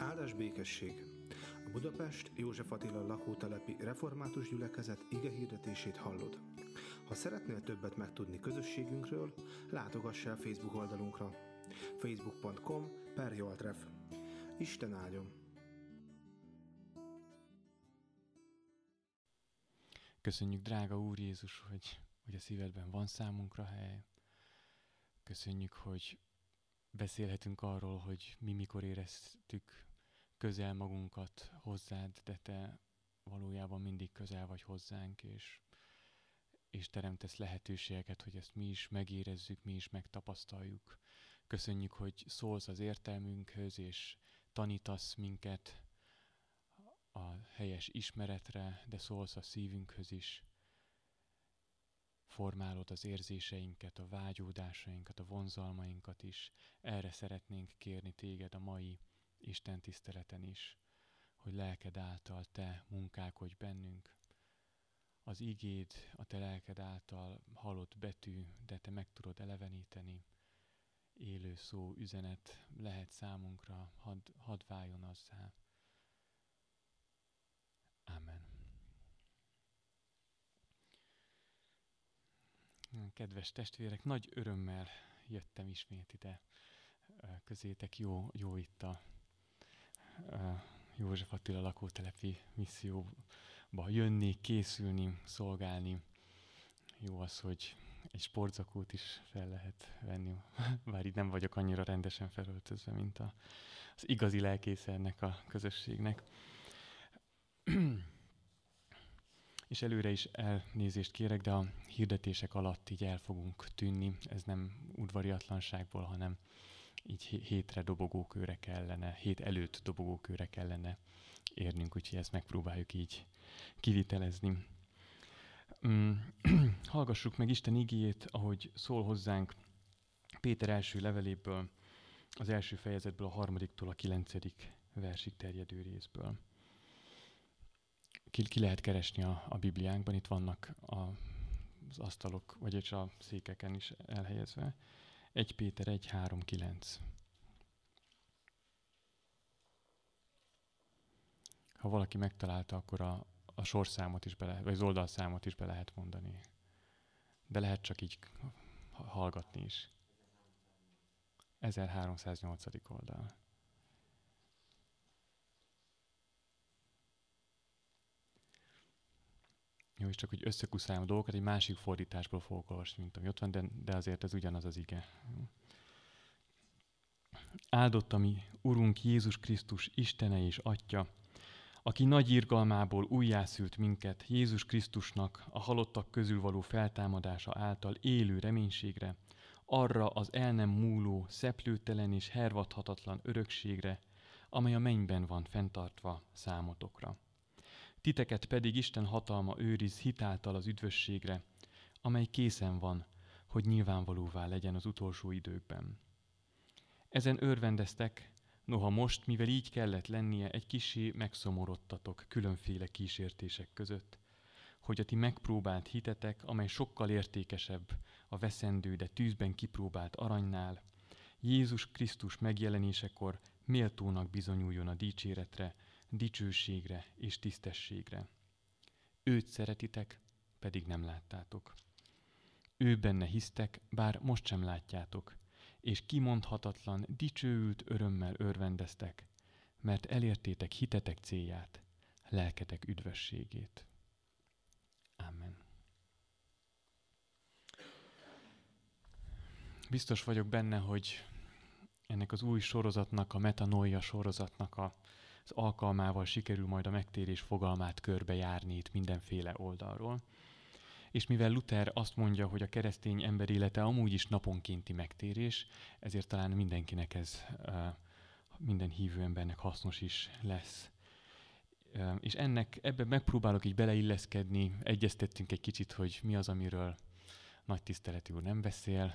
Áldás békesség! A Budapest József Attila lakótelepi református gyülekezet ige hirdetését hallod. Ha szeretnél többet megtudni közösségünkről, látogass el Facebook oldalunkra. facebook.com per Joltref. Isten áldjon! Köszönjük, drága Úr Jézus, hogy, hogy a szívedben van számunkra hely. Köszönjük, hogy beszélhetünk arról, hogy mi mikor éreztük közel magunkat hozzád, de te valójában mindig közel vagy hozzánk, és, és teremtesz lehetőségeket, hogy ezt mi is megérezzük, mi is megtapasztaljuk. Köszönjük, hogy szólsz az értelmünkhöz, és tanítasz minket a helyes ismeretre, de szólsz a szívünkhöz is. Formálod az érzéseinket, a vágyódásainkat, a vonzalmainkat is. Erre szeretnénk kérni téged a mai Isten tiszteleten is, hogy lelked által te munkálkodj bennünk. Az igéd a te lelked által halott betű, de te meg tudod eleveníteni. Élő szó, üzenet lehet számunkra, hadd had váljon azzá. Amen. Kedves testvérek, nagy örömmel jöttem ismét ide közétek. Jó, jó itt a József Attila lakótelepi misszióba jönni, készülni, szolgálni. Jó az, hogy egy sportzakót is fel lehet venni, bár itt nem vagyok annyira rendesen felöltözve, mint a, az igazi lelkészernek a közösségnek. És előre is elnézést kérek, de a hirdetések alatt így el fogunk tűnni. Ez nem udvariatlanságból, hanem így hétre dobogókőre kellene, hét előtt dobogókőre kellene érnünk, úgyhogy ezt megpróbáljuk így kivitelezni. Mm, hallgassuk meg Isten igéjét, ahogy szól hozzánk Péter első leveléből, az első fejezetből, a harmadiktól a kilencedik versig terjedő részből. Ki, ki lehet keresni a, a Bibliánkban, itt vannak a, az asztalok, vagyis a székeken is elhelyezve. 1 Péter 1, 3, 9. Ha valaki megtalálta, akkor a, a sorszámot is bele, vagy az oldalszámot is be lehet mondani. De lehet csak így hallgatni is. 1308. oldal. Jó, és csak hogy összekuszálom a dolgokat, egy másik fordításból fogok olvasni, mint ami ott van, de, de azért ez ugyanaz az ige. Áldott a mi Urunk Jézus Krisztus Istene és Atya, aki nagy irgalmából újjászült minket Jézus Krisztusnak a halottak közül való feltámadása által élő reménységre, arra az el nem múló, szeplőtelen és hervadhatatlan örökségre, amely a mennyben van fenntartva számotokra Titeket pedig Isten hatalma őriz hitáltal az üdvösségre, amely készen van, hogy nyilvánvalóvá legyen az utolsó időkben. Ezen örvendeztek, noha most, mivel így kellett lennie, egy kisé megszomorodtatok különféle kísértések között, hogy a ti megpróbált hitetek, amely sokkal értékesebb a veszendő, de tűzben kipróbált aranynál, Jézus Krisztus megjelenésekor méltónak bizonyuljon a dicséretre, dicsőségre és tisztességre. Őt szeretitek, pedig nem láttátok. Ő benne hisztek, bár most sem látjátok, és kimondhatatlan, dicsőült örömmel örvendeztek, mert elértétek hitetek célját, lelketek üdvösségét. Amen. Biztos vagyok benne, hogy ennek az új sorozatnak, a metanoia sorozatnak a alkalmával sikerül majd a megtérés fogalmát körbejárni itt mindenféle oldalról. És mivel Luther azt mondja, hogy a keresztény ember élete amúgy is naponkénti megtérés, ezért talán mindenkinek ez, minden hívő embernek hasznos is lesz. És ennek, ebben megpróbálok így beleilleszkedni, egyeztettünk egy kicsit, hogy mi az, amiről nagy tiszteleti úr nem beszél,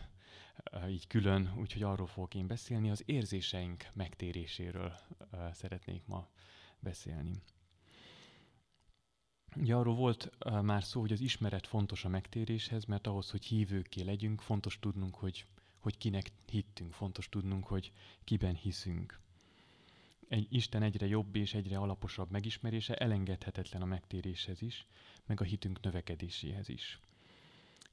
így külön, úgyhogy arról fogok én beszélni, az érzéseink megtéréséről szeretnék ma beszélni. Ugye arról volt már szó, hogy az ismeret fontos a megtéréshez, mert ahhoz, hogy hívőké legyünk, fontos tudnunk, hogy, hogy kinek hittünk, fontos tudnunk, hogy kiben hiszünk. egy Isten egyre jobb és egyre alaposabb megismerése elengedhetetlen a megtéréshez is, meg a hitünk növekedéséhez is.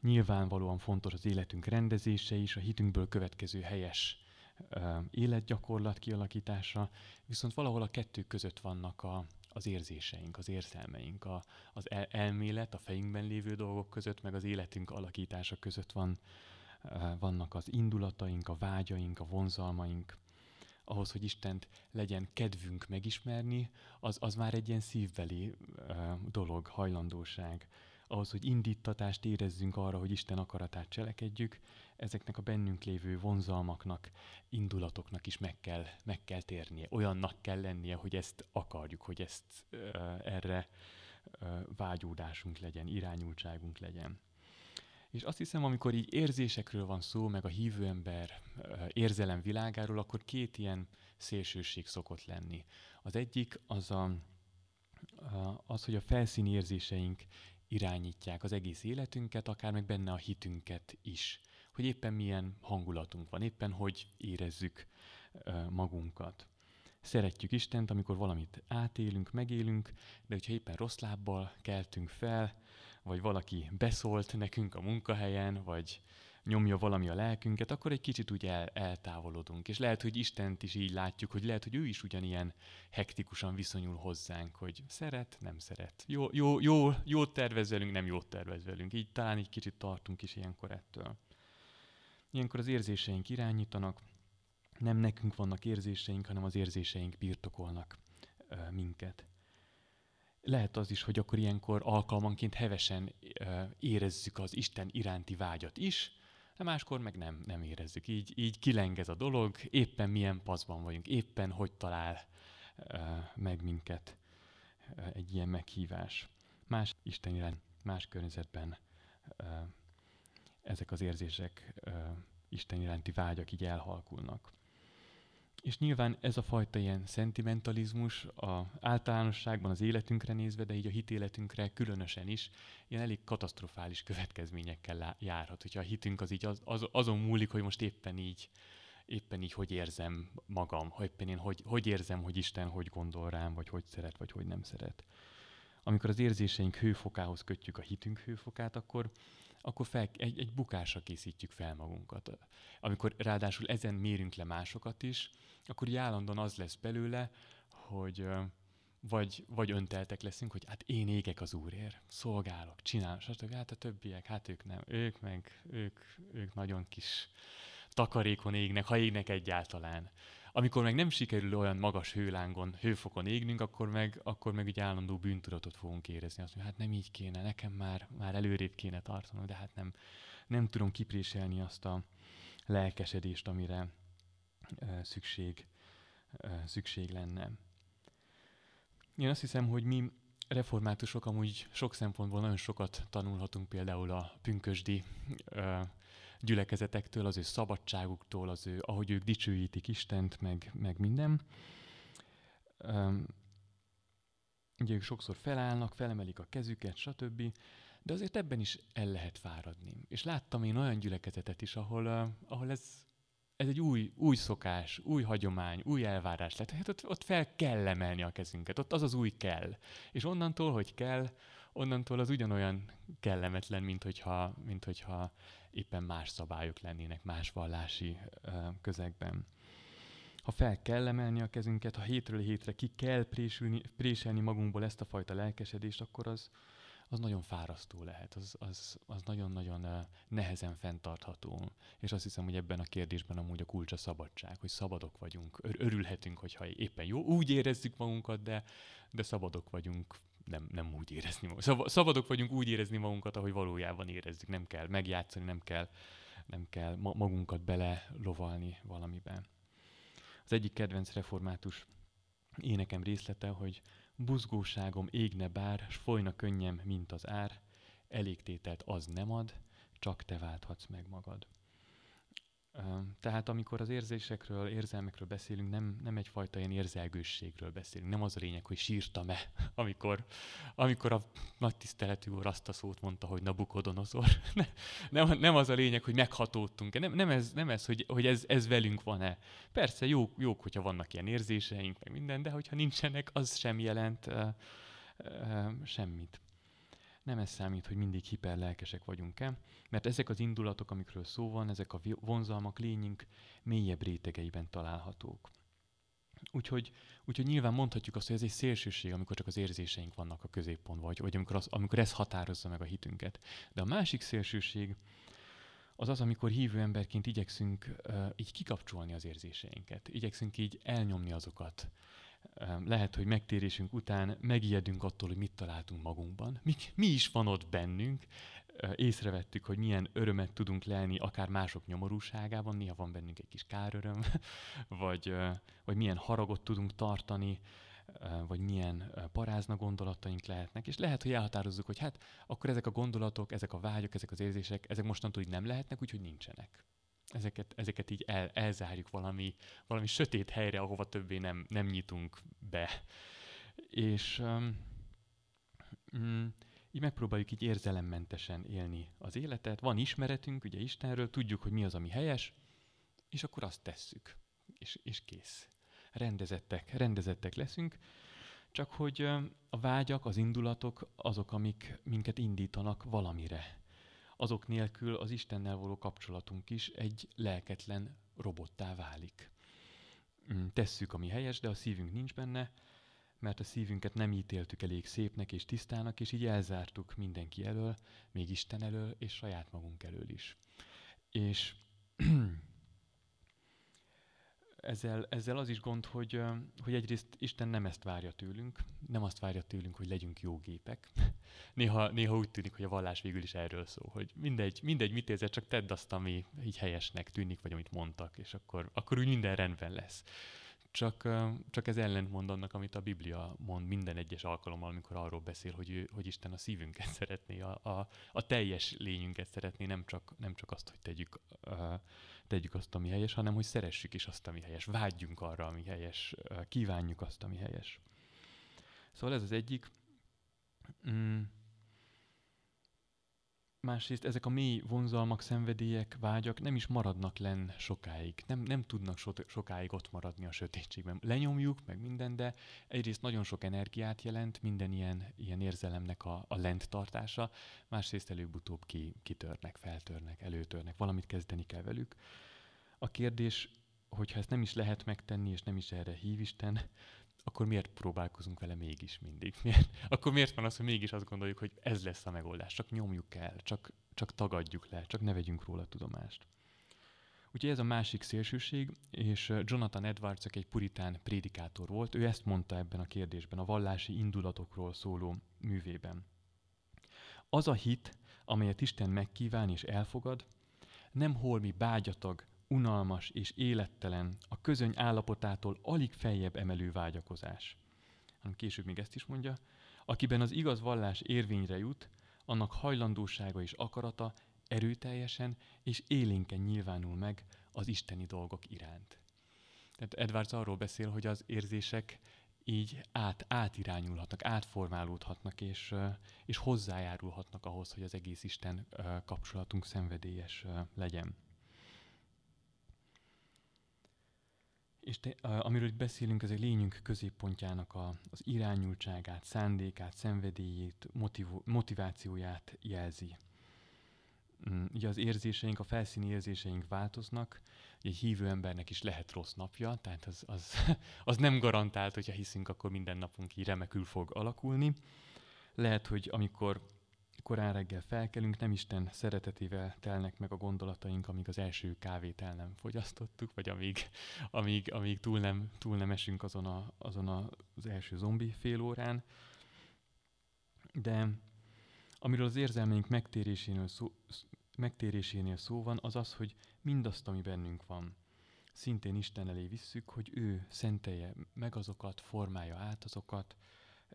Nyilvánvalóan fontos az életünk rendezése is, a hitünkből következő helyes uh, életgyakorlat kialakítása, viszont valahol a kettő között vannak a, az érzéseink, az érzelmeink, a, az el, elmélet, a fejünkben lévő dolgok között, meg az életünk alakítása között van, uh, vannak az indulataink, a vágyaink, a vonzalmaink. Ahhoz, hogy Istent legyen kedvünk megismerni, az, az már egy ilyen szívbeli uh, dolog, hajlandóság ahhoz, hogy indítatást érezzünk arra, hogy Isten akaratát cselekedjük, ezeknek a bennünk lévő vonzalmaknak, indulatoknak is meg kell, meg kell térnie. Olyannak kell lennie, hogy ezt akarjuk, hogy ezt erre vágyódásunk legyen, irányultságunk legyen. És azt hiszem, amikor így érzésekről van szó, meg a hívő ember érzelem világáról, akkor két ilyen szélsőség szokott lenni. Az egyik az a, az, hogy a felszíni érzéseink irányítják az egész életünket, akár meg benne a hitünket is. Hogy éppen milyen hangulatunk van, éppen hogy érezzük magunkat. Szeretjük Istent, amikor valamit átélünk, megélünk, de hogyha éppen rossz lábbal keltünk fel, vagy valaki beszólt nekünk a munkahelyen, vagy nyomja valami a lelkünket, akkor egy kicsit úgy el, eltávolodunk. És lehet, hogy Istent is így látjuk, hogy lehet, hogy ő is ugyanilyen hektikusan viszonyul hozzánk, hogy szeret, nem szeret. Jó, jó, jó, jót tervez velünk, nem jót tervez velünk. Így talán egy kicsit tartunk is ilyenkor ettől. Ilyenkor az érzéseink irányítanak, nem nekünk vannak érzéseink, hanem az érzéseink birtokolnak ö, minket. Lehet az is, hogy akkor ilyenkor alkalmanként hevesen ö, érezzük az Isten iránti vágyat is, de máskor meg nem, nem érezzük. Így, így kilengez a dolog, éppen milyen paszban vagyunk, éppen hogy talál uh, meg minket uh, egy ilyen meghívás. Más Isten irány, más környezetben uh, ezek az érzések, Isten iránti vágyak így elhalkulnak. És nyilván ez a fajta ilyen szentimentalizmus a általánosságban az életünkre nézve, de így a hitéletünkre különösen is, ilyen elég katasztrofális következményekkel járhat. Hogyha a hitünk az így az, az, azon múlik, hogy most éppen így, éppen így hogy érzem magam, hogy éppen én hogy, hogy érzem, hogy Isten hogy gondol rám, vagy hogy szeret, vagy hogy nem szeret. Amikor az érzéseink hőfokához kötjük a hitünk hőfokát, akkor akkor fel, egy, egy bukásra készítjük fel magunkat. Amikor ráadásul ezen mérünk le másokat is, akkor így állandóan az lesz belőle, hogy vagy, vagy önteltek leszünk, hogy hát én égek az Úrért, szolgálok, csinálok, stb. Hát a többiek, hát ők nem, ők meg, ők, ők nagyon kis takarékon égnek, ha égnek egyáltalán. Amikor meg nem sikerül olyan magas hőlángon, hőfokon égnünk, akkor meg, akkor meg egy állandó bűntudatot fogunk érezni. Azt mondja, hát nem így kéne, nekem már, már előrébb kéne tartanom, de hát nem, nem tudom kipréselni azt a lelkesedést, amire uh, szükség, uh, szükség lenne. Én azt hiszem, hogy mi reformátusok amúgy sok szempontból nagyon sokat tanulhatunk például a pünkösdi uh, gyülekezetektől, az ő szabadságuktól, az ő, ahogy ők dicsőítik Istent, meg, meg minden. Um, ugye ők sokszor felállnak, felemelik a kezüket, stb. De azért ebben is el lehet fáradni. És láttam én olyan gyülekezetet is, ahol, uh, ahol ez, ez egy új, új szokás, új hagyomány, új elvárás lett. Hát ott, ott fel kell emelni a kezünket, ott az az új kell. És onnantól, hogy kell, onnantól az ugyanolyan kellemetlen, mint hogyha, mint hogyha éppen más szabályok lennének más vallási közegben. Ha fel kell emelni a kezünket, ha hétről hétre ki kell présülni, préselni magunkból ezt a fajta lelkesedést, akkor az, az nagyon fárasztó lehet, az, az, az nagyon-nagyon nehezen fenntartható. És azt hiszem, hogy ebben a kérdésben amúgy a kulcs a szabadság, hogy szabadok vagyunk, Ör- örülhetünk, hogyha éppen jó, úgy érezzük magunkat, de, de szabadok vagyunk nem, nem úgy érezni magunkat. Szabadok vagyunk úgy érezni magunkat, ahogy valójában érezzük. Nem kell megjátszani, nem kell, nem kell magunkat bele lovalni valamiben. Az egyik kedvenc református énekem részlete, hogy buzgóságom égne bár, s folyna könnyem, mint az ár, elégtételt az nem ad, csak te válthatsz meg magad. Tehát amikor az érzésekről, érzelmekről beszélünk, nem, nem egyfajta ilyen érzelgősségről beszélünk. Nem az a lényeg, hogy sírtam-e, amikor, amikor a nagy tiszteletű úr azt a szót mondta, hogy Nabukodonozor. nem, nem az a lényeg, hogy meghatódtunk-e. Nem, nem ez, nem ez hogy, hogy ez, ez velünk van-e. Persze jók, jók, hogyha vannak ilyen érzéseink, meg minden, de hogyha nincsenek, az sem jelent uh, uh, semmit nem ez számít, hogy mindig hiperlelkesek vagyunk-e, mert ezek az indulatok, amikről szó van, ezek a vonzalmak lényünk mélyebb rétegeiben találhatók. Úgyhogy, úgyhogy nyilván mondhatjuk azt, hogy ez egy szélsőség, amikor csak az érzéseink vannak a középpontban, vagy, vagy amikor, az, amikor ez határozza meg a hitünket. De a másik szélsőség az az, amikor hívő emberként igyekszünk uh, így kikapcsolni az érzéseinket, igyekszünk így elnyomni azokat, lehet, hogy megtérésünk után megijedünk attól, hogy mit találtunk magunkban. Mi, mi is van ott bennünk, észrevettük, hogy milyen örömet tudunk lelni akár mások nyomorúságában, néha van bennünk egy kis káröröm, vagy, vagy milyen haragot tudunk tartani, vagy milyen parázna gondolataink lehetnek, és lehet, hogy elhatározzuk, hogy hát akkor ezek a gondolatok, ezek a vágyok, ezek az érzések, ezek mostantól így nem lehetnek, úgyhogy nincsenek ezeket, ezeket így el, elzárjuk valami, valami sötét helyre, ahova többé nem, nem nyitunk be. És um, így megpróbáljuk így érzelemmentesen élni az életet. Van ismeretünk, ugye Istenről, tudjuk, hogy mi az, ami helyes, és akkor azt tesszük, és, és kész. Rendezettek, rendezettek leszünk, csak hogy a vágyak, az indulatok azok, amik minket indítanak valamire azok nélkül az Istennel való kapcsolatunk is egy lelketlen robottá válik. Mm, tesszük, ami helyes, de a szívünk nincs benne, mert a szívünket nem ítéltük elég szépnek és tisztának, és így elzártuk mindenki elől, még Isten elől, és saját magunk elől is. És ezzel, ezzel az is gond, hogy, hogy egyrészt Isten nem ezt várja tőlünk, nem azt várja tőlünk, hogy legyünk jó gépek. néha, néha úgy tűnik, hogy a vallás végül is erről szól, hogy mindegy, mindegy mit érzel, csak tedd azt, ami így helyesnek tűnik, vagy amit mondtak, és akkor, akkor úgy minden rendben lesz. Csak, csak ez ellentmond annak, amit a Biblia mond minden egyes alkalommal, amikor arról beszél, hogy, ő, hogy Isten a szívünket szeretné, a, a, a teljes lényünket szeretné, nem csak, nem csak azt, hogy tegyük tegyük azt, ami helyes, hanem hogy szeressük is azt, ami helyes, vágyjunk arra, ami helyes, kívánjuk azt, ami helyes. Szóval ez az egyik. Mm. Másrészt ezek a mély vonzalmak, szenvedélyek, vágyak nem is maradnak lenn sokáig. Nem, nem tudnak so, sokáig ott maradni a sötétségben. Lenyomjuk, meg minden, de egyrészt nagyon sok energiát jelent minden ilyen, ilyen érzelemnek a, a lent tartása, másrészt előbb-utóbb ki, kitörnek, feltörnek, előtörnek, valamit kezdeni kell velük. A kérdés, hogyha ezt nem is lehet megtenni, és nem is erre hív Isten, akkor miért próbálkozunk vele mégis mindig? Miért? Akkor miért van az, hogy mégis azt gondoljuk, hogy ez lesz a megoldás? Csak nyomjuk el, csak, csak tagadjuk le, csak ne vegyünk róla tudomást. Úgyhogy ez a másik szélsőség, és Jonathan Edwards egy puritán prédikátor volt, ő ezt mondta ebben a kérdésben, a vallási indulatokról szóló művében. Az a hit, amelyet Isten megkíván és elfogad, nem holmi bágyatag, unalmas és élettelen, a közöny állapotától alig feljebb emelő vágyakozás. Hanem később még ezt is mondja, akiben az igaz vallás érvényre jut, annak hajlandósága és akarata erőteljesen és élénken nyilvánul meg az isteni dolgok iránt. Tehát Edwards arról beszél, hogy az érzések így át, átirányulhatnak, átformálódhatnak, és, és hozzájárulhatnak ahhoz, hogy az egész Isten kapcsolatunk szenvedélyes legyen. És te, amiről itt beszélünk, ez egy lényünk középpontjának a, az irányultságát, szándékát, szenvedélyét, motivó, motivációját jelzi. Mm, ugye az érzéseink, a felszíni érzéseink változnak, egy hívő embernek is lehet rossz napja, tehát az, az, az nem garantált, hogyha hiszünk, akkor minden napunk így remekül fog alakulni. Lehet, hogy amikor korán reggel felkelünk, nem Isten szeretetével telnek meg a gondolataink, amíg az első kávét el nem fogyasztottuk, vagy amíg, amíg, amíg túl, nem, túl nem esünk azon, a, azon a, az első zombi fél órán. De amiről az érzelmeink megtérésénél szó, megtérésénél szó van, az az, hogy mindazt, ami bennünk van, szintén Isten elé visszük, hogy ő szentelje meg azokat, formálja át azokat,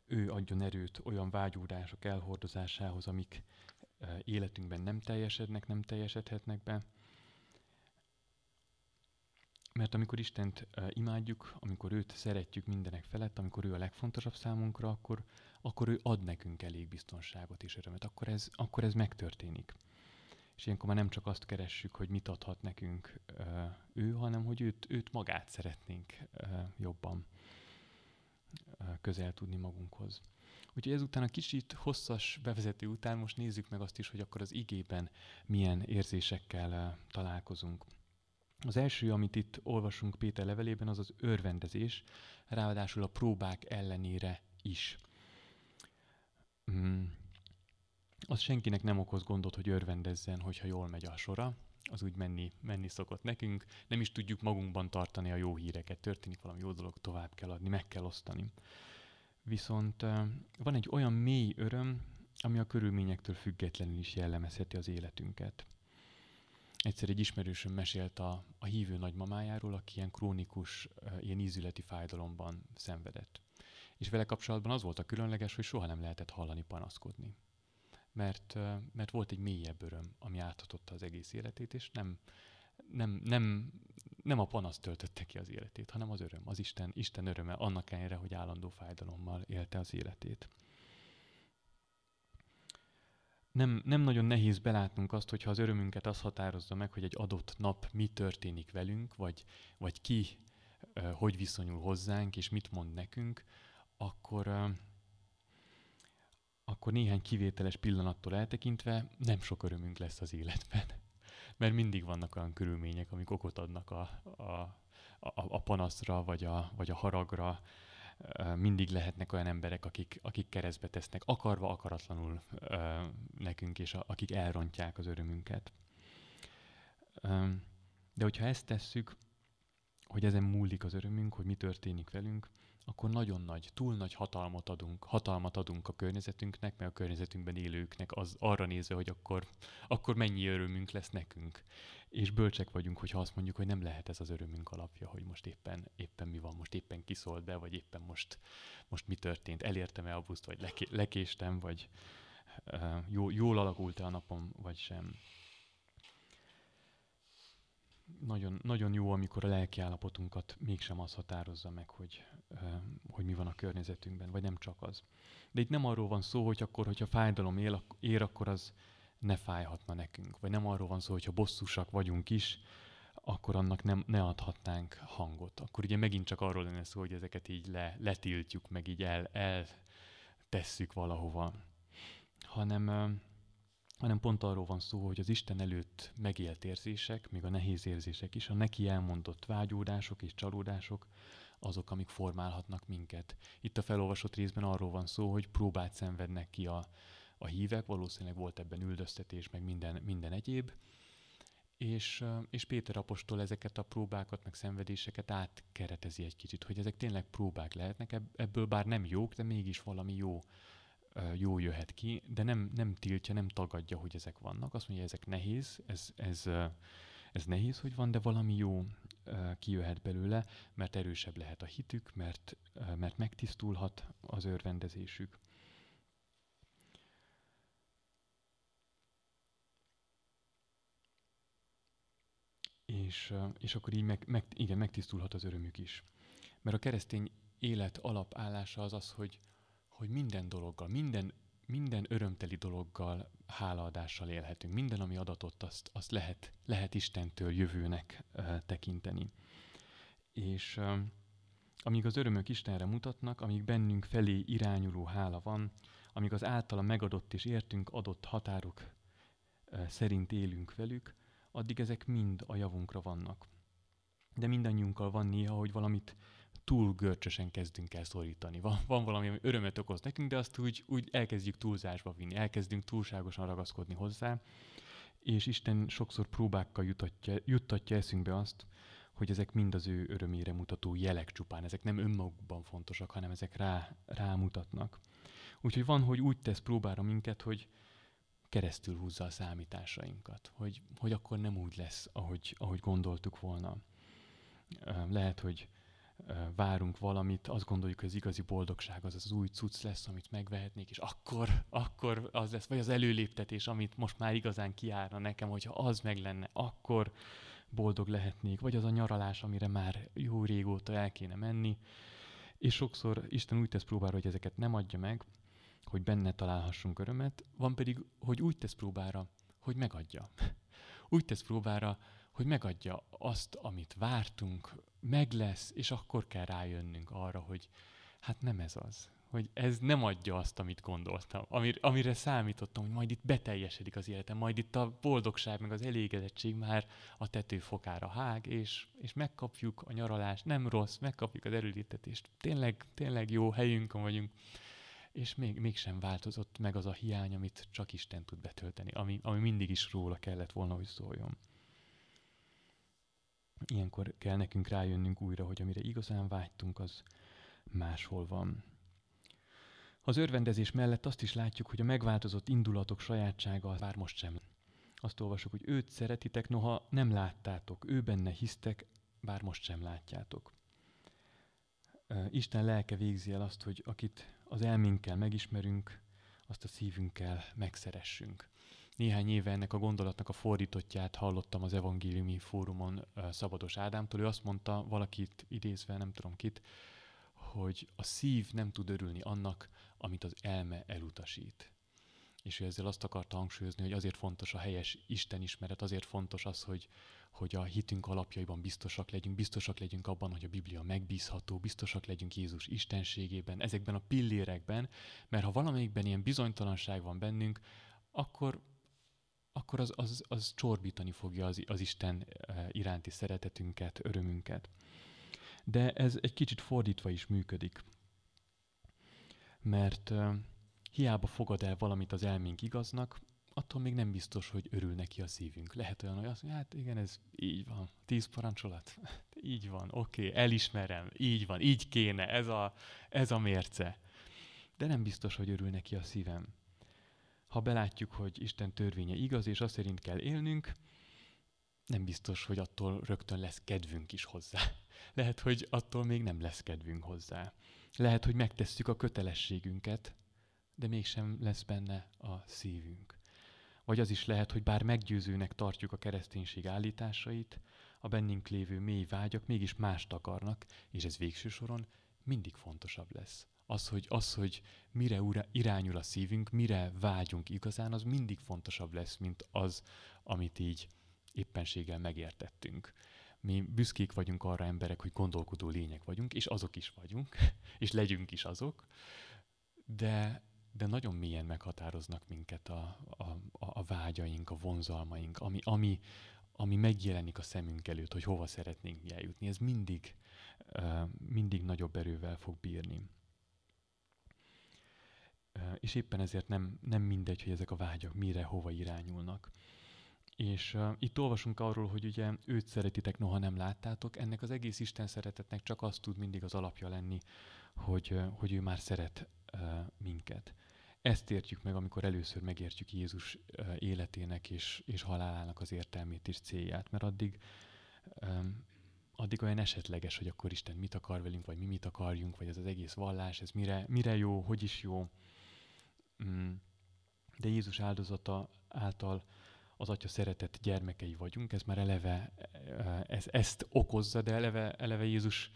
ő adjon erőt olyan vágyódások elhordozásához, amik életünkben nem teljesednek, nem teljesedhetnek be, mert amikor Istent imádjuk, amikor őt szeretjük mindenek felett, amikor ő a legfontosabb számunkra, akkor, akkor ő ad nekünk elég biztonságot és örömet. Akkor ez, akkor ez megtörténik. És ilyenkor már nem csak azt keressük, hogy mit adhat nekünk ő, hanem hogy őt, őt magát szeretnénk jobban közel tudni magunkhoz. Úgyhogy ezután a kicsit hosszas bevezető után most nézzük meg azt is, hogy akkor az igében milyen érzésekkel találkozunk. Az első, amit itt olvasunk Péter levelében, az az örvendezés, ráadásul a próbák ellenére is. Mm. Az senkinek nem okoz gondot, hogy örvendezzen, hogyha jól megy a sora, az úgy menni, menni szokott nekünk. Nem is tudjuk magunkban tartani a jó híreket. Történik valami jó dolog, tovább kell adni, meg kell osztani. Viszont van egy olyan mély öröm, ami a körülményektől függetlenül is jellemezheti az életünket. Egyszer egy ismerősöm mesélt a, a hívő nagymamájáról, aki ilyen krónikus, ilyen ízületi fájdalomban szenvedett. És vele kapcsolatban az volt a különleges, hogy soha nem lehetett hallani panaszkodni. Mert, mert volt egy mélyebb öröm, ami áthatotta az egész életét, és nem, nem, nem, nem a panasz töltötte ki az életét, hanem az öröm, az Isten, Isten öröme, annak ellenére, hogy állandó fájdalommal élte az életét. Nem, nem nagyon nehéz belátnunk azt, hogyha az örömünket az határozza meg, hogy egy adott nap mi történik velünk, vagy, vagy ki hogy viszonyul hozzánk, és mit mond nekünk, akkor, akkor néhány kivételes pillanattól eltekintve nem sok örömünk lesz az életben. Mert mindig vannak olyan körülmények, amik okot adnak a, a, a, a panaszra, vagy a, vagy a haragra, mindig lehetnek olyan emberek, akik, akik keresztbe tesznek, akarva, akaratlanul nekünk, és a, akik elrontják az örömünket. De hogyha ezt tesszük, hogy ezen múlik az örömünk, hogy mi történik velünk, akkor nagyon nagy, túl nagy hatalmat adunk, hatalmat adunk a környezetünknek, meg a környezetünkben élőknek az arra nézve, hogy akkor, akkor mennyi örömünk lesz nekünk. És bölcsek vagyunk, hogyha azt mondjuk, hogy nem lehet ez az örömünk alapja, hogy most éppen, éppen mi van, most éppen kiszólt be, vagy éppen most, most mi történt, elértem-e a buszt, vagy leké, lekéstem, vagy uh, jó, jól alakult-e a napom, vagy sem nagyon, nagyon jó, amikor a lelki állapotunkat mégsem az határozza meg, hogy, hogy mi van a környezetünkben, vagy nem csak az. De itt nem arról van szó, hogy akkor, hogyha fájdalom él, ér, akkor az ne fájhatna nekünk. Vagy nem arról van szó, hogyha bosszúsak vagyunk is, akkor annak nem, ne adhatnánk hangot. Akkor ugye megint csak arról lenne szó, hogy ezeket így le, letiltjuk, meg így el, eltesszük valahova. Hanem hanem pont arról van szó, hogy az Isten előtt megélt érzések, még a nehéz érzések is, a neki elmondott vágyódások és csalódások, azok, amik formálhatnak minket. Itt a felolvasott részben arról van szó, hogy próbát szenvednek ki a, a hívek, valószínűleg volt ebben üldöztetés, meg minden, minden egyéb, és, és Péter apostol ezeket a próbákat, meg szenvedéseket átkeretezi egy kicsit, hogy ezek tényleg próbák lehetnek, ebből bár nem jók, de mégis valami jó jó jöhet ki, de nem, nem tiltja, nem tagadja, hogy ezek vannak. Azt mondja, ezek nehéz, ez, ez, ez nehéz, hogy van, de valami jó kijöhet belőle, mert erősebb lehet a hitük, mert, mert megtisztulhat az örvendezésük. És, és akkor így meg, meg, igen, megtisztulhat az örömük is. Mert a keresztény élet alapállása az az, hogy, hogy minden dologgal, minden, minden örömteli dologgal hálaadással élhetünk. Minden, ami adatott, azt, azt lehet, lehet Istentől jövőnek uh, tekinteni. És uh, amíg az örömök Istenre mutatnak, amíg bennünk felé irányuló hála van, amíg az általa megadott és értünk adott határok szerint élünk velük, addig ezek mind a javunkra vannak. De mindannyiunkkal van néha, hogy valamit túl görcsösen kezdünk el szorítani. Van, van valami, ami örömet okoz nekünk, de azt úgy, úgy elkezdjük túlzásba vinni, elkezdünk túlságosan ragaszkodni hozzá, és Isten sokszor próbákkal jutatja, juttatja eszünkbe azt, hogy ezek mind az ő örömére mutató jelek csupán, ezek nem önmagukban fontosak, hanem ezek rá, rámutatnak. Úgyhogy van, hogy úgy tesz próbára minket, hogy keresztül húzza a számításainkat, hogy, hogy akkor nem úgy lesz, ahogy, ahogy gondoltuk volna. Lehet, hogy várunk valamit, azt gondoljuk, hogy az igazi boldogság az az új cucc lesz, amit megvehetnék, és akkor, akkor az lesz, vagy az előléptetés, amit most már igazán kiárna nekem, hogyha az meg lenne, akkor, boldog lehetnék, vagy az a nyaralás, amire már jó régóta el kéne menni. És sokszor Isten úgy tesz próbára, hogy ezeket nem adja meg, hogy benne találhassunk örömet, van pedig, hogy úgy tesz próbára, hogy megadja. Úgy tesz próbára, hogy megadja azt, amit vártunk, meg lesz, és akkor kell rájönnünk arra, hogy hát nem ez az. Hogy ez nem adja azt, amit gondoltam, amire, amire számítottam, hogy majd itt beteljesedik az életem, majd itt a boldogság, meg az elégedettség már a tetőfokára hág, és, és megkapjuk a nyaralást, nem rossz, megkapjuk az erődítetést, tényleg, tényleg jó helyünkön vagyunk, és még, mégsem változott meg az a hiány, amit csak Isten tud betölteni, ami, ami mindig is róla kellett volna, hogy szóljon. Ilyenkor kell nekünk rájönnünk újra, hogy amire igazán vágytunk, az máshol van. Az örvendezés mellett azt is látjuk, hogy a megváltozott indulatok sajátsága bár most sem. Azt olvasok, hogy őt szeretitek, noha nem láttátok, ő benne hisztek, bár most sem látjátok. Isten lelke végzi el azt, hogy akit az elménkkel megismerünk, azt a szívünkkel megszeressünk. Néhány éve ennek a gondolatnak a fordítottját hallottam az evangéliumi fórumon Szabados Ádámtól. Ő azt mondta, valakit idézve, nem tudom kit, hogy a szív nem tud örülni annak, amit az elme elutasít. És ő ezzel azt akarta hangsúlyozni, hogy azért fontos a helyes Isten ismeret, azért fontos az, hogy, hogy a hitünk alapjaiban biztosak legyünk, biztosak legyünk abban, hogy a Biblia megbízható, biztosak legyünk Jézus istenségében, ezekben a pillérekben, mert ha valamelyikben ilyen bizonytalanság van bennünk, akkor akkor az, az, az csorbítani fogja az, az Isten eh, iránti szeretetünket, örömünket. De ez egy kicsit fordítva is működik. Mert uh, hiába fogad el valamit az elménk igaznak, attól még nem biztos, hogy örül neki a szívünk. Lehet olyan, hogy azt mondja, hát igen, ez így van, tíz parancsolat, így van, oké, okay, elismerem, így van, így kéne, ez a, ez a mérce. De nem biztos, hogy örül neki a szívem ha belátjuk, hogy Isten törvénye igaz, és azt szerint kell élnünk, nem biztos, hogy attól rögtön lesz kedvünk is hozzá. Lehet, hogy attól még nem lesz kedvünk hozzá. Lehet, hogy megtesszük a kötelességünket, de mégsem lesz benne a szívünk. Vagy az is lehet, hogy bár meggyőzőnek tartjuk a kereszténység állításait, a bennünk lévő mély vágyak mégis mást akarnak, és ez végső soron mindig fontosabb lesz az, hogy, az, hogy mire irányul a szívünk, mire vágyunk igazán, az mindig fontosabb lesz, mint az, amit így éppenséggel megértettünk. Mi büszkék vagyunk arra emberek, hogy gondolkodó lények vagyunk, és azok is vagyunk, és legyünk is azok, de, de nagyon mélyen meghatároznak minket a, a, a vágyaink, a vonzalmaink, ami, ami, ami megjelenik a szemünk előtt, hogy hova szeretnénk eljutni. Ez mindig, mindig nagyobb erővel fog bírni és éppen ezért nem, nem mindegy, hogy ezek a vágyak mire, hova irányulnak. És uh, itt olvasunk arról, hogy ugye őt szeretitek, noha nem láttátok, ennek az egész Isten szeretetnek csak az tud mindig az alapja lenni, hogy, uh, hogy ő már szeret uh, minket. Ezt értjük meg, amikor először megértjük Jézus életének és, és halálának az értelmét és célját, mert addig, addig olyan esetleges, hogy akkor Isten mit akar velünk, vagy mi mit akarjunk, vagy ez az egész vallás, ez mire, mire jó, hogy is jó Mm. de Jézus áldozata által az Atya szeretett gyermekei vagyunk, ez már eleve ez, ezt okozza, de eleve, eleve Jézus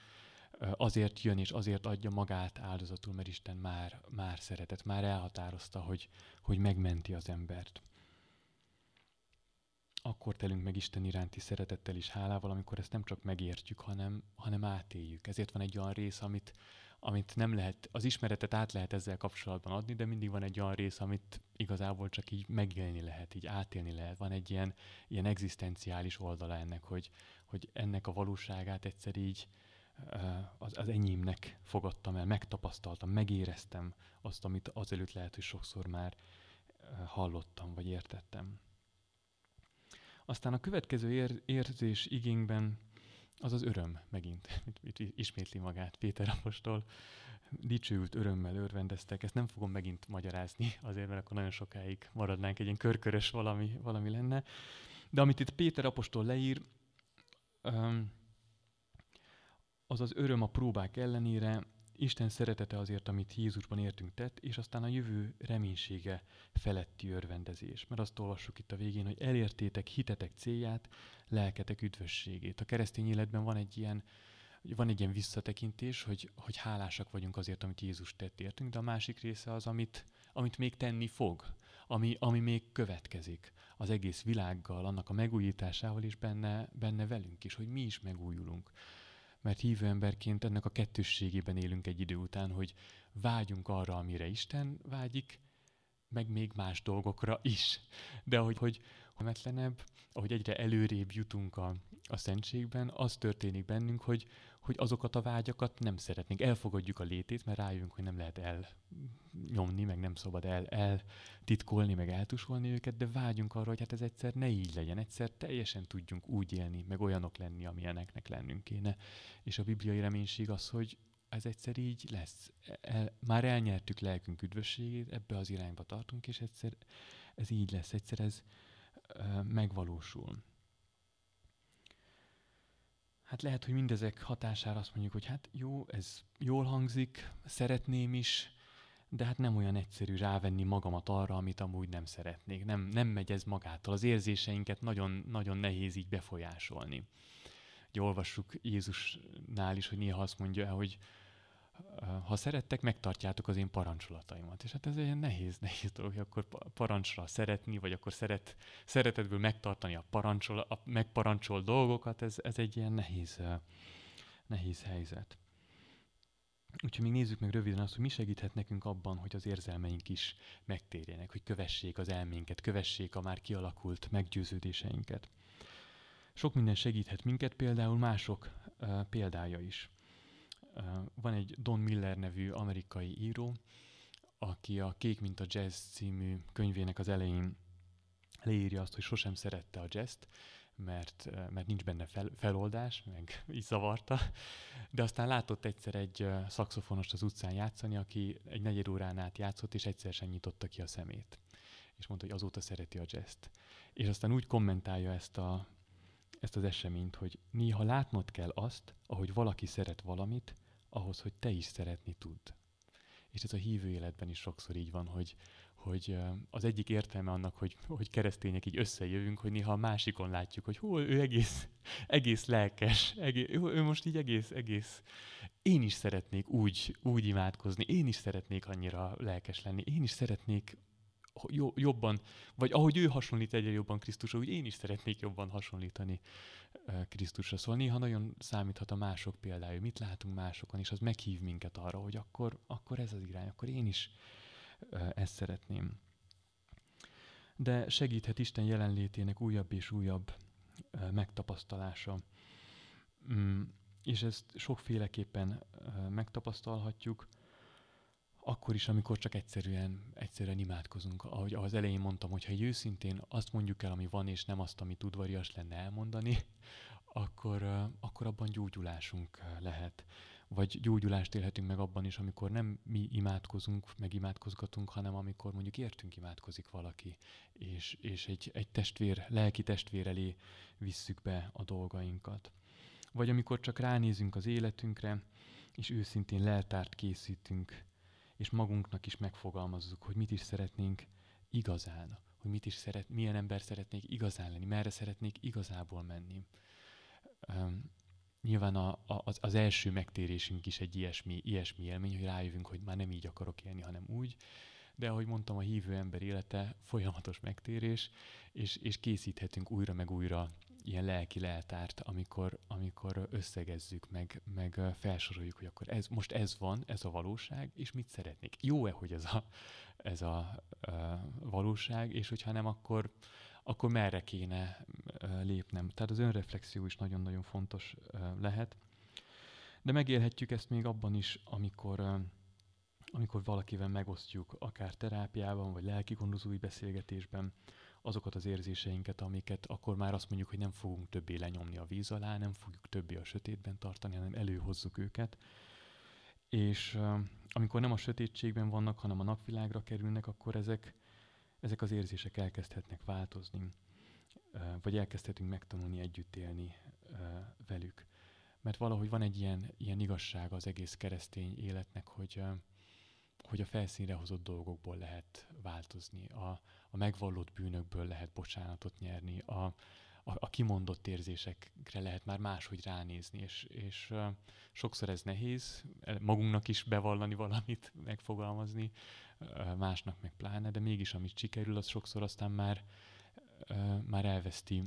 azért jön és azért adja magát áldozatul, mert Isten már, már szeretett, már elhatározta, hogy, hogy megmenti az embert. Akkor telünk meg Isten iránti szeretettel és hálával, amikor ezt nem csak megértjük, hanem, hanem átéljük. Ezért van egy olyan rész, amit, amit nem lehet, az ismeretet át lehet ezzel kapcsolatban adni, de mindig van egy olyan rész, amit igazából csak így megélni lehet, így átélni lehet. Van egy ilyen, ilyen egzisztenciális oldala ennek, hogy, hogy ennek a valóságát egyszer így az, az enyémnek fogadtam el, megtapasztaltam, megéreztem azt, amit azelőtt lehet, hogy sokszor már hallottam, vagy értettem. Aztán a következő ér, érzés igényben az az öröm megint, ismétli magát Péter apostol, dicsőült örömmel örvendeztek, ezt nem fogom megint magyarázni, azért, mert akkor nagyon sokáig maradnánk, egy ilyen körkörös valami, valami lenne. De amit itt Péter apostol leír, az az öröm a próbák ellenére, Isten szeretete azért, amit Jézusban értünk tett, és aztán a jövő reménysége feletti örvendezés. Mert azt olvassuk itt a végén, hogy elértétek hitetek célját, lelketek üdvösségét. A keresztény életben van egy ilyen, van egy ilyen visszatekintés, hogy, hogy hálásak vagyunk azért, amit Jézus tett értünk, de a másik része az, amit, amit még tenni fog, ami, ami még következik az egész világgal, annak a megújításával, és benne, benne velünk is, hogy mi is megújulunk mert hívő emberként ennek a kettősségében élünk egy idő után, hogy vágyunk arra, amire Isten vágyik, meg még más dolgokra is. De ahogy hogy metlenebb, ahogy egyre előrébb jutunk a, a szentségben, az történik bennünk, hogy, hogy azokat a vágyakat nem szeretnénk. Elfogadjuk a létét, mert rájövünk, hogy nem lehet elnyomni, meg nem szabad el, eltitkolni, meg eltusolni őket, de vágyunk arra, hogy hát ez egyszer ne így legyen, egyszer teljesen tudjunk úgy élni, meg olyanok lenni, amilyeneknek lennünk kéne. És a bibliai reménység az, hogy ez egyszer így lesz. El, már elnyertük lelkünk üdvösségét, ebbe az irányba tartunk, és egyszer ez így lesz, egyszer ez ö, megvalósul hát lehet, hogy mindezek hatására azt mondjuk, hogy hát jó, ez jól hangzik, szeretném is, de hát nem olyan egyszerű rávenni magamat arra, amit amúgy nem szeretnék. Nem, nem megy ez magától. Az érzéseinket nagyon, nagyon nehéz így befolyásolni. Ugye olvassuk Jézusnál is, hogy néha azt mondja, hogy ha szerettek, megtartjátok az én parancsolataimat. És hát ez egy ilyen nehéz, nehéz dolog, hogy akkor parancsra szeretni, vagy akkor szeret, szeretetből megtartani a, parancsol, a megparancsol dolgokat, ez, ez egy ilyen nehéz, nehéz helyzet. Úgyhogy még nézzük meg röviden azt, hogy mi segíthet nekünk abban, hogy az érzelmeink is megtérjenek, hogy kövessék az elménket, kövessék a már kialakult meggyőződéseinket. Sok minden segíthet minket, például mások uh, példája is van egy Don Miller nevű amerikai író, aki a Kék, mint a jazz című könyvének az elején leírja azt, hogy sosem szerette a jazzt, mert, mert nincs benne fel, feloldás, meg így zavarta. De aztán látott egyszer egy szakszofonost az utcán játszani, aki egy negyed órán át játszott, és egyszer sem nyitotta ki a szemét. És mondta, hogy azóta szereti a jazzt. És aztán úgy kommentálja ezt, a, ezt az eseményt, hogy néha látnod kell azt, ahogy valaki szeret valamit, ahhoz, hogy te is szeretni tudd. És ez a hívő életben is sokszor így van, hogy, hogy az egyik értelme annak, hogy, hogy keresztények így összejövünk, hogy néha a másikon látjuk, hogy hú, ő egész, egész lelkes, egész, ő most így egész, egész. Én is szeretnék úgy, úgy imádkozni, én is szeretnék annyira lelkes lenni, én is szeretnék jobban, vagy ahogy ő hasonlít egyre jobban Krisztusra, úgy én is szeretnék jobban hasonlítani Krisztusra. Szóval néha nagyon számíthat a mások példája, mit látunk másokon, és az meghív minket arra, hogy akkor, akkor ez az irány, akkor én is ezt szeretném. De segíthet Isten jelenlétének újabb és újabb megtapasztalása. Mm, és ezt sokféleképpen megtapasztalhatjuk akkor is, amikor csak egyszerűen, egyszerűen imádkozunk. Ahogy az elején mondtam, hogy ha őszintén azt mondjuk el, ami van, és nem azt, ami udvarias lenne elmondani, akkor, akkor abban gyógyulásunk lehet. Vagy gyógyulást élhetünk meg abban is, amikor nem mi imádkozunk, meg imádkozgatunk, hanem amikor mondjuk értünk imádkozik valaki, és, és egy, egy testvér, lelki testvér elé visszük be a dolgainkat. Vagy amikor csak ránézünk az életünkre, és őszintén leltárt készítünk és magunknak is megfogalmazzuk, hogy mit is szeretnénk igazán, hogy mit is szeret, milyen ember szeretnék igazán lenni, merre szeretnék igazából menni. Um, nyilván a, a, az, az első megtérésünk is egy ilyesmi, ilyesmi élmény, hogy rájövünk, hogy már nem így akarok élni, hanem úgy, de ahogy mondtam, a hívő ember élete folyamatos megtérés, és, és készíthetünk újra meg újra ilyen lelki leltárt, amikor, amikor összegezzük, meg, meg felsoroljuk, hogy akkor ez, most ez van, ez a valóság, és mit szeretnék. Jó-e, hogy ez a, ez a, a valóság, és hogyha nem, akkor, akkor merre kéne lépnem. Tehát az önreflexió is nagyon-nagyon fontos lehet. De megélhetjük ezt még abban is, amikor, amikor valakivel megosztjuk, akár terápiában, vagy lelki gondozói beszélgetésben, azokat az érzéseinket, amiket akkor már azt mondjuk, hogy nem fogunk többé lenyomni a víz alá, nem fogjuk többé a sötétben tartani, hanem előhozzuk őket. És amikor nem a sötétségben vannak, hanem a napvilágra kerülnek, akkor ezek, ezek az érzések elkezdhetnek változni, vagy elkezdhetünk megtanulni együtt élni velük. mert valahogy van egy ilyen, ilyen igazság az egész keresztény életnek, hogy, hogy a felszínre hozott dolgokból lehet változni, a, a megvallott bűnökből lehet bocsánatot nyerni, a, a, a kimondott érzésekre lehet már máshogy ránézni, és, és uh, sokszor ez nehéz, magunknak is bevallani valamit, megfogalmazni, uh, másnak meg pláne, de mégis amit sikerül, az sokszor aztán már, uh, már elveszti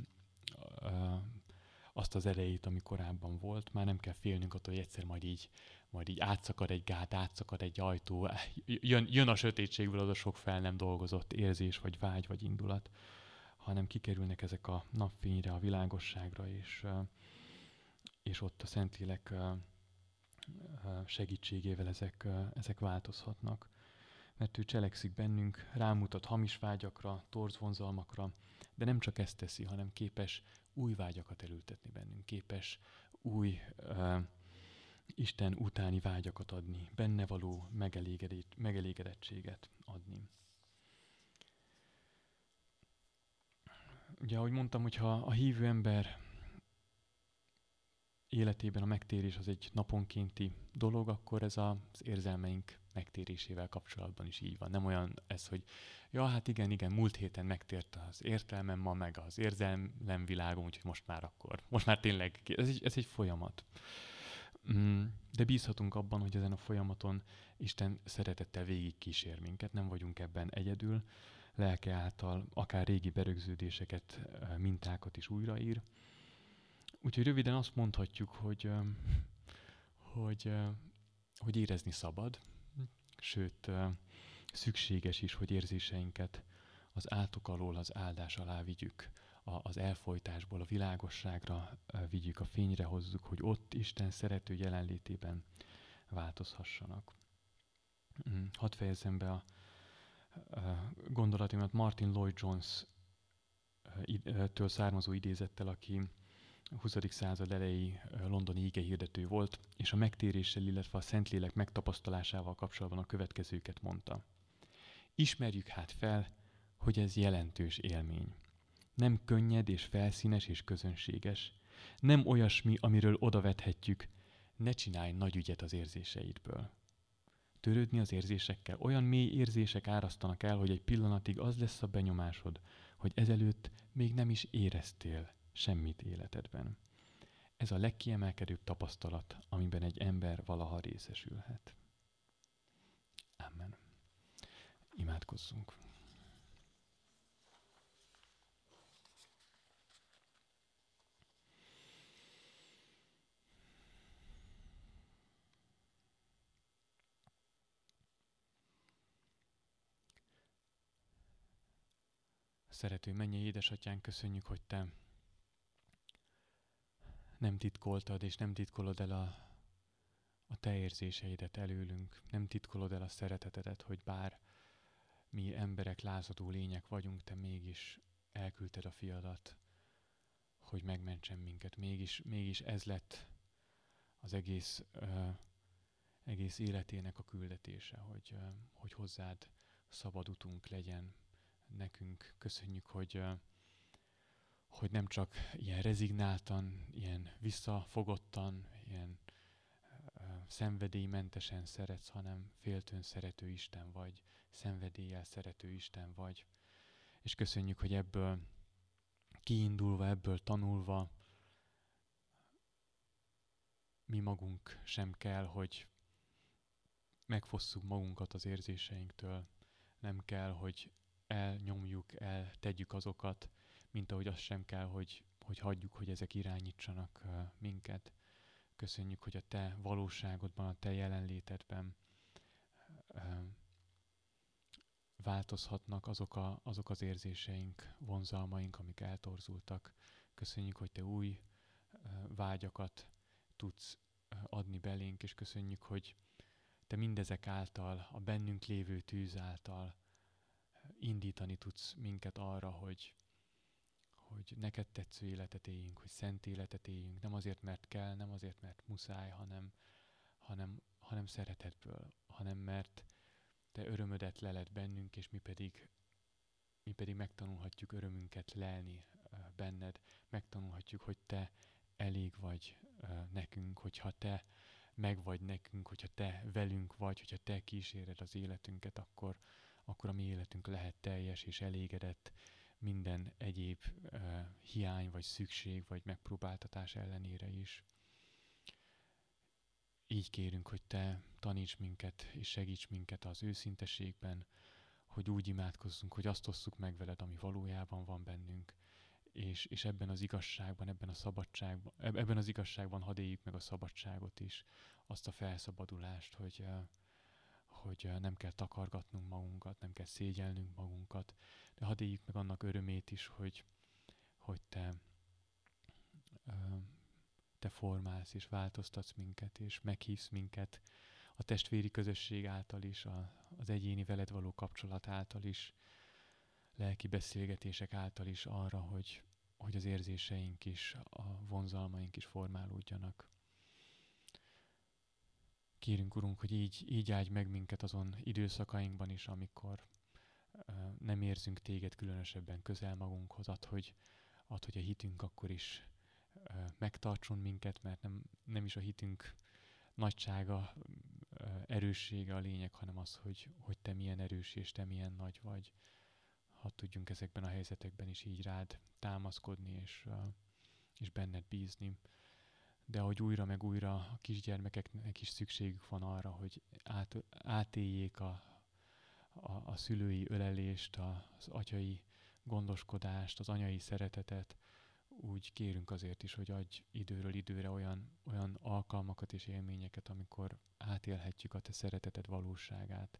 azt az erejét, ami korábban volt. Már nem kell félnünk attól, hogy egyszer majd így, majd így átszakad egy gát, átszakad egy ajtó, jön, jön a sötétségből az a sok fel nem dolgozott érzés, vagy vágy, vagy indulat, hanem kikerülnek ezek a napfényre, a világosságra, és, és ott a Szentlélek segítségével ezek, ezek változhatnak. Mert ő cselekszik bennünk, rámutat hamis vágyakra, torz vonzalmakra, de nem csak ezt teszi, hanem képes új vágyakat elültetni bennünk, képes új uh, Isten utáni vágyakat adni, benne való megelégedettséget adni. Ugye, ahogy mondtam, hogyha a hívő ember életében a megtérés az egy naponkénti dolog, akkor ez az érzelmeink megtérésével kapcsolatban is így van. Nem olyan ez, hogy ja, hát igen, igen, múlt héten megtért az értelmem, ma meg az érzelem világom, úgyhogy most már akkor, most már tényleg, ez egy, ez egy folyamat. Mm, de bízhatunk abban, hogy ezen a folyamaton Isten szeretettel végig kísér minket, nem vagyunk ebben egyedül, lelke által akár régi berögződéseket, mintákat is újraír. Úgyhogy röviden azt mondhatjuk, hogy, hogy, hogy érezni szabad, sőt, szükséges is, hogy érzéseinket az átok alól az áldás alá vigyük, az elfolytásból a világosságra vigyük, a fényre hozzuk, hogy ott Isten szerető jelenlétében változhassanak. Mm, hadd fejezzem be a gondolatimat Martin Lloyd Jones től származó idézettel, aki 20. század elejé londoni íge hirdető volt, és a megtéréssel, illetve a Szentlélek megtapasztalásával kapcsolatban a következőket mondta. Ismerjük hát fel, hogy ez jelentős élmény. Nem könnyed és felszínes és közönséges. Nem olyasmi, amiről odavethetjük, ne csinálj nagy ügyet az érzéseidből. Törődni az érzésekkel, olyan mély érzések árasztanak el, hogy egy pillanatig az lesz a benyomásod, hogy ezelőtt még nem is éreztél semmit életedben. Ez a legkiemelkedőbb tapasztalat, amiben egy ember valaha részesülhet. Amen. Imádkozzunk. Szerető mennyi édesatyán, köszönjük, hogy te nem titkoltad, és nem titkolod el a, a te érzéseidet előlünk, nem titkolod el a szeretetedet, hogy bár mi emberek, lázadó lények vagyunk, te mégis elküldted a fiadat, hogy megmentsen minket. Mégis, mégis ez lett az egész, uh, egész életének a küldetése, hogy, uh, hogy hozzád szabad utunk legyen nekünk. Köszönjük, hogy hogy nem csak ilyen rezignáltan, ilyen visszafogottan, ilyen szenvedélymentesen szeretsz, hanem féltőn szerető Isten vagy, szenvedéllyel szerető Isten vagy. És köszönjük, hogy ebből kiindulva, ebből tanulva, mi magunk sem kell, hogy megfosszuk magunkat az érzéseinktől, nem kell, hogy elnyomjuk, eltegyük azokat, mint ahogy az sem kell, hogy, hogy hagyjuk, hogy ezek irányítsanak minket. Köszönjük, hogy a Te valóságodban, a Te jelenlétedben változhatnak azok, a, azok az érzéseink, vonzalmaink, amik eltorzultak. Köszönjük, hogy Te új vágyakat tudsz adni belénk, és köszönjük, hogy Te mindezek által, a bennünk lévő tűz által indítani tudsz minket arra, hogy, hogy neked tetsző életet éljünk, hogy szent életet éljünk, nem azért, mert kell, nem azért, mert muszáj, hanem, hanem, hanem szeretetből, hanem mert te örömödet leled bennünk, és mi pedig, mi pedig megtanulhatjuk örömünket lelni benned, megtanulhatjuk, hogy te elég vagy nekünk, hogyha Te meg vagy nekünk, hogyha Te velünk vagy, hogyha Te kíséred az életünket, akkor, akkor a mi életünk lehet teljes és elégedett minden egyéb uh, hiány, vagy szükség, vagy megpróbáltatás ellenére is. Így kérünk, hogy Te taníts minket, és segíts minket az őszinteségben, hogy úgy imádkozzunk, hogy azt osszuk meg veled, ami valójában van bennünk, és, és ebben az igazságban, ebben a szabadságban, ebben az igazságban hadd éljük meg a szabadságot is, azt a felszabadulást, hogy, uh, hogy nem kell takargatnunk magunkat, nem kell szégyelnünk magunkat, de hadd éljük meg annak örömét is, hogy, hogy te, te formálsz és változtatsz minket, és meghívsz minket a testvéri közösség által is, a, az egyéni veled való kapcsolat által is, lelki beszélgetések által is arra, hogy, hogy az érzéseink is, a vonzalmaink is formálódjanak. Kérünk, Urunk, hogy így, így áldj meg minket azon időszakainkban is, amikor nem érzünk téged különösebben közel magunkhoz, ad, hogy, ad, hogy a hitünk akkor is megtartson minket, mert nem, nem is a hitünk nagysága, erőssége a lényeg, hanem az, hogy, hogy te milyen erős és te milyen nagy vagy. Ha tudjunk ezekben a helyzetekben is így rád támaszkodni és, és benned bízni de hogy újra meg újra a kisgyermekeknek is szükségük van arra, hogy át, átéljék a, a, a szülői ölelést, az atyai gondoskodást, az anyai szeretetet, úgy kérünk azért is, hogy adj időről időre olyan, olyan alkalmakat és élményeket, amikor átélhetjük a te szereteted valóságát,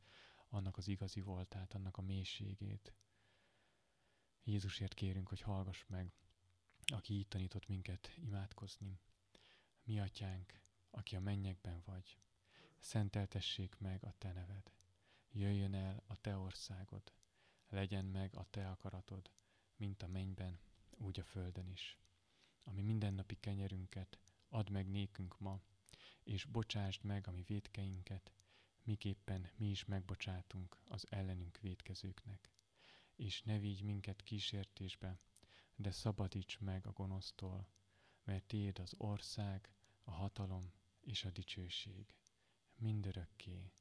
annak az igazi voltát, annak a mélységét. Jézusért kérünk, hogy hallgass meg, aki így tanított minket imádkozni. Mi atyánk, aki a mennyekben vagy, szenteltessék meg a te neved. Jöjjön el a te országod, legyen meg a te akaratod, mint a mennyben, úgy a földön is. Ami mindennapi kenyerünket add meg nékünk ma, és bocsásd meg a mi védkeinket, miképpen mi is megbocsátunk az ellenünk védkezőknek. És ne vigy minket kísértésbe, de szabadíts meg a gonosztól, mert Tiéd az ország, a hatalom és a dicsőség mindörökké.